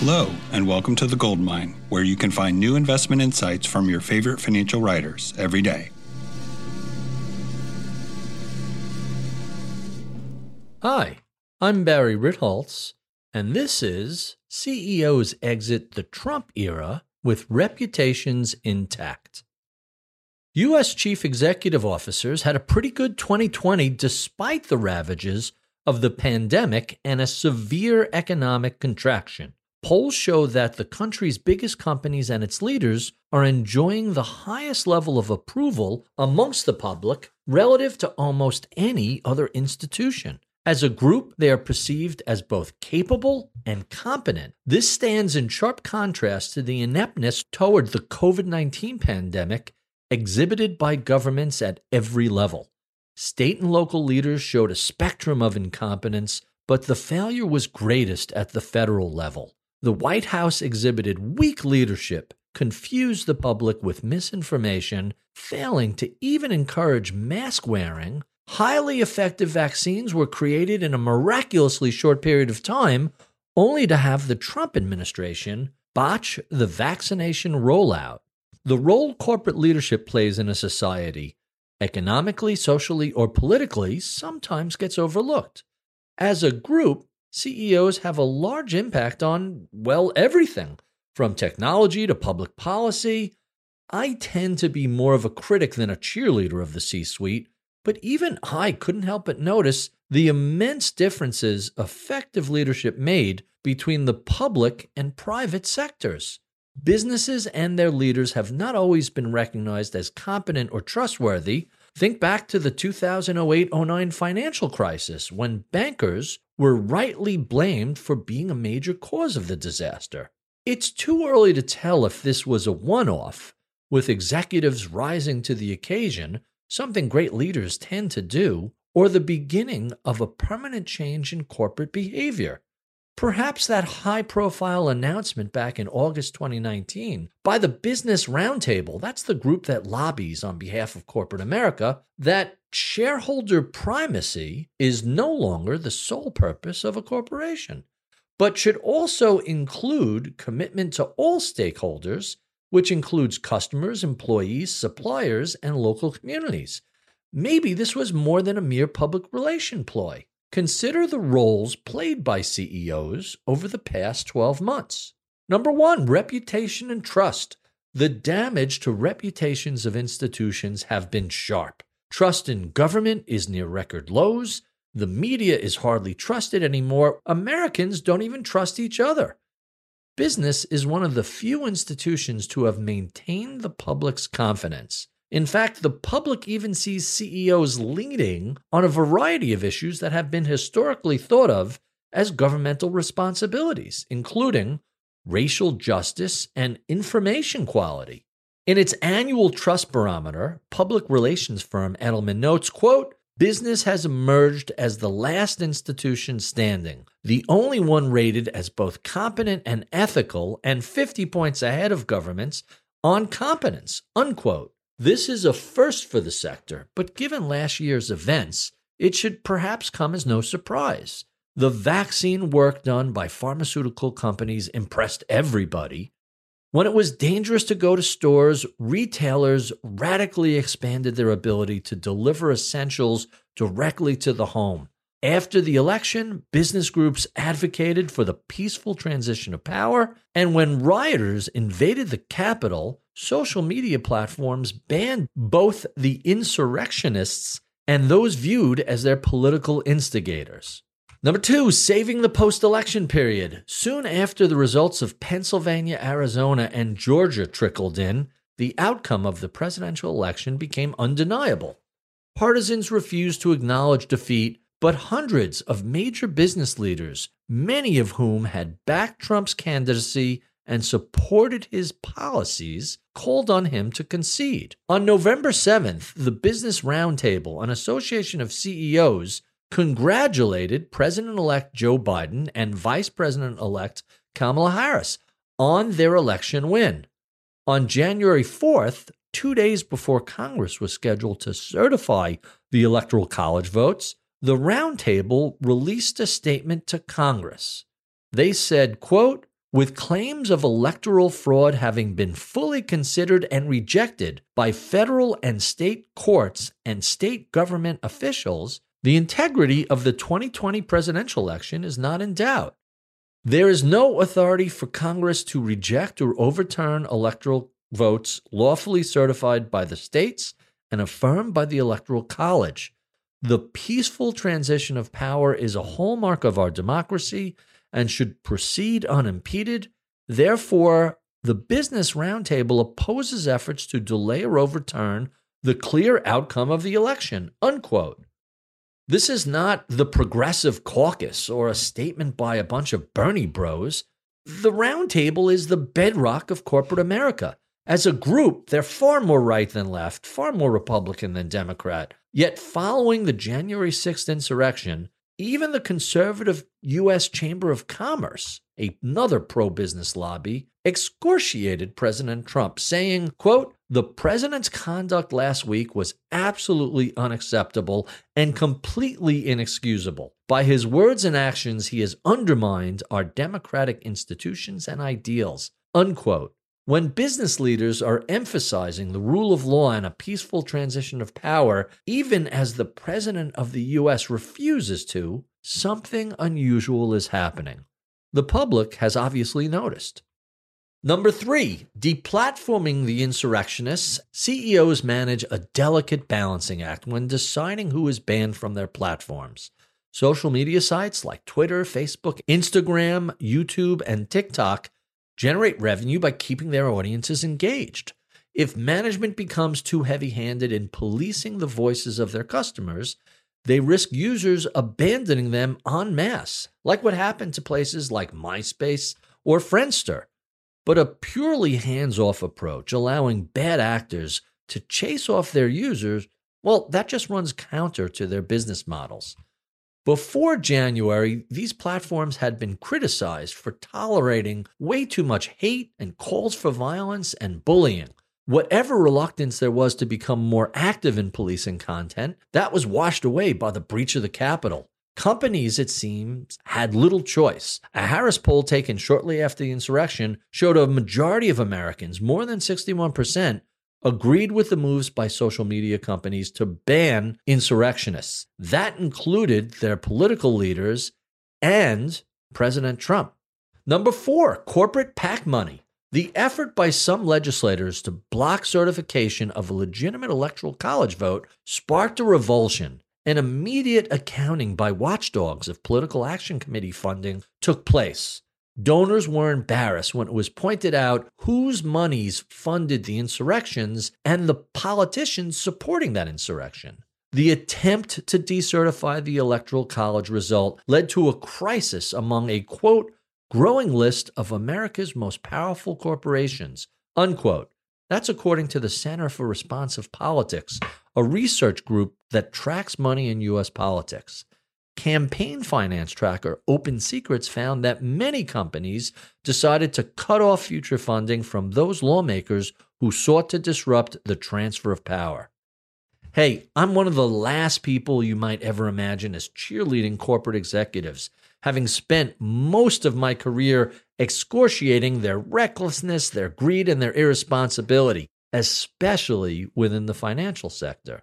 Hello, and welcome to The Gold Mine, where you can find new investment insights from your favorite financial writers every day. Hi, I'm Barry Ritholtz, and this is CEOs Exit the Trump Era with Reputations Intact. U.S. chief executive officers had a pretty good 2020 despite the ravages of the pandemic and a severe economic contraction. Polls show that the country's biggest companies and its leaders are enjoying the highest level of approval amongst the public relative to almost any other institution. As a group, they are perceived as both capable and competent. This stands in sharp contrast to the ineptness toward the COVID 19 pandemic exhibited by governments at every level. State and local leaders showed a spectrum of incompetence, but the failure was greatest at the federal level. The White House exhibited weak leadership, confused the public with misinformation, failing to even encourage mask wearing. Highly effective vaccines were created in a miraculously short period of time, only to have the Trump administration botch the vaccination rollout. The role corporate leadership plays in a society, economically, socially, or politically, sometimes gets overlooked. As a group, CEOs have a large impact on, well, everything from technology to public policy. I tend to be more of a critic than a cheerleader of the C suite, but even I couldn't help but notice the immense differences effective leadership made between the public and private sectors. Businesses and their leaders have not always been recognized as competent or trustworthy, Think back to the 2008 09 financial crisis when bankers were rightly blamed for being a major cause of the disaster. It's too early to tell if this was a one off, with executives rising to the occasion, something great leaders tend to do, or the beginning of a permanent change in corporate behavior. Perhaps that high profile announcement back in August 2019 by the Business Roundtable, that's the group that lobbies on behalf of corporate America, that shareholder primacy is no longer the sole purpose of a corporation, but should also include commitment to all stakeholders, which includes customers, employees, suppliers, and local communities. Maybe this was more than a mere public relation ploy. Consider the roles played by CEOs over the past 12 months. Number one, reputation and trust. The damage to reputations of institutions have been sharp. Trust in government is near record lows. The media is hardly trusted anymore. Americans don't even trust each other. Business is one of the few institutions to have maintained the public's confidence. In fact, the public even sees CEOs leading on a variety of issues that have been historically thought of as governmental responsibilities, including racial justice and information quality. In its annual trust barometer, public relations firm Edelman notes, quote, Business has emerged as the last institution standing, the only one rated as both competent and ethical, and 50 points ahead of governments on competence, unquote. This is a first for the sector, but given last year's events, it should perhaps come as no surprise. The vaccine work done by pharmaceutical companies impressed everybody. When it was dangerous to go to stores, retailers radically expanded their ability to deliver essentials directly to the home. After the election, business groups advocated for the peaceful transition of power, and when rioters invaded the Capitol, social media platforms banned both the insurrectionists and those viewed as their political instigators. Number two, saving the post election period. Soon after the results of Pennsylvania, Arizona, and Georgia trickled in, the outcome of the presidential election became undeniable. Partisans refused to acknowledge defeat but hundreds of major business leaders, many of whom had backed Trump's candidacy and supported his policies, called on him to concede. On November 7th, the Business Roundtable, an association of CEOs, congratulated President elect Joe Biden and Vice President elect Kamala Harris on their election win. On January 4th, two days before Congress was scheduled to certify the Electoral College votes, the roundtable released a statement to Congress. They said, quote, with claims of electoral fraud having been fully considered and rejected by federal and state courts and state government officials, the integrity of the 2020 presidential election is not in doubt. There is no authority for Congress to reject or overturn electoral votes lawfully certified by the states and affirmed by the Electoral College. The peaceful transition of power is a hallmark of our democracy and should proceed unimpeded. Therefore, the Business Roundtable opposes efforts to delay or overturn the clear outcome of the election. Unquote. This is not the progressive caucus or a statement by a bunch of Bernie bros. The roundtable is the bedrock of corporate America. As a group, they're far more right than left, far more Republican than Democrat. Yet, following the January 6th insurrection, even the conservative U.S. Chamber of Commerce, another pro business lobby, excoriated President Trump, saying, quote, the president's conduct last week was absolutely unacceptable and completely inexcusable. By his words and actions, he has undermined our democratic institutions and ideals. Unquote. When business leaders are emphasizing the rule of law and a peaceful transition of power, even as the President of the U.S. refuses to, something unusual is happening. The public has obviously noticed. Number three, deplatforming the insurrectionists. CEOs manage a delicate balancing act when deciding who is banned from their platforms. Social media sites like Twitter, Facebook, Instagram, YouTube, and TikTok generate revenue by keeping their audiences engaged. If management becomes too heavy handed in policing the voices of their customers, they risk users abandoning them en masse, like what happened to places like MySpace or Friendster. But a purely hands off approach, allowing bad actors to chase off their users, well, that just runs counter to their business models. Before January, these platforms had been criticized for tolerating way too much hate and calls for violence and bullying. Whatever reluctance there was to become more active in policing content, that was washed away by the breach of the Capitol. Companies, it seems, had little choice. A Harris poll taken shortly after the insurrection showed a majority of Americans, more than 61%, agreed with the moves by social media companies to ban insurrectionists. That included their political leaders and President Trump. Number four, corporate PAC money. The effort by some legislators to block certification of a legitimate electoral college vote sparked a revulsion. An immediate accounting by watchdogs of political action committee funding took place. Donors were embarrassed when it was pointed out whose monies funded the insurrections and the politicians supporting that insurrection. The attempt to decertify the Electoral College result led to a crisis among a quote, growing list of America's most powerful corporations, unquote. That's according to the Center for Responsive Politics, a research group that tracks money in U.S. politics. Campaign finance tracker Open Secrets found that many companies decided to cut off future funding from those lawmakers who sought to disrupt the transfer of power. Hey, I'm one of the last people you might ever imagine as cheerleading corporate executives, having spent most of my career excoriating their recklessness, their greed, and their irresponsibility, especially within the financial sector.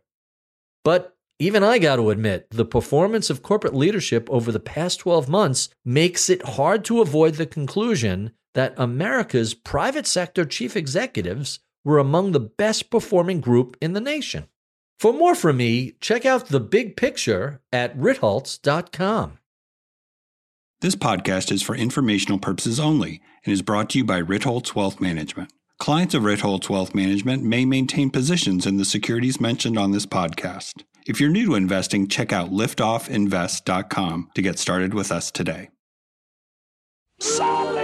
But even I got to admit, the performance of corporate leadership over the past 12 months makes it hard to avoid the conclusion that America's private sector chief executives were among the best performing group in the nation. For more from me, check out the big picture at ritholtz.com. This podcast is for informational purposes only and is brought to you by Ritholtz Wealth Management. Clients of Ritholtz Wealth Management may maintain positions in the securities mentioned on this podcast. If you're new to investing, check out liftoffinvest.com to get started with us today. Solid.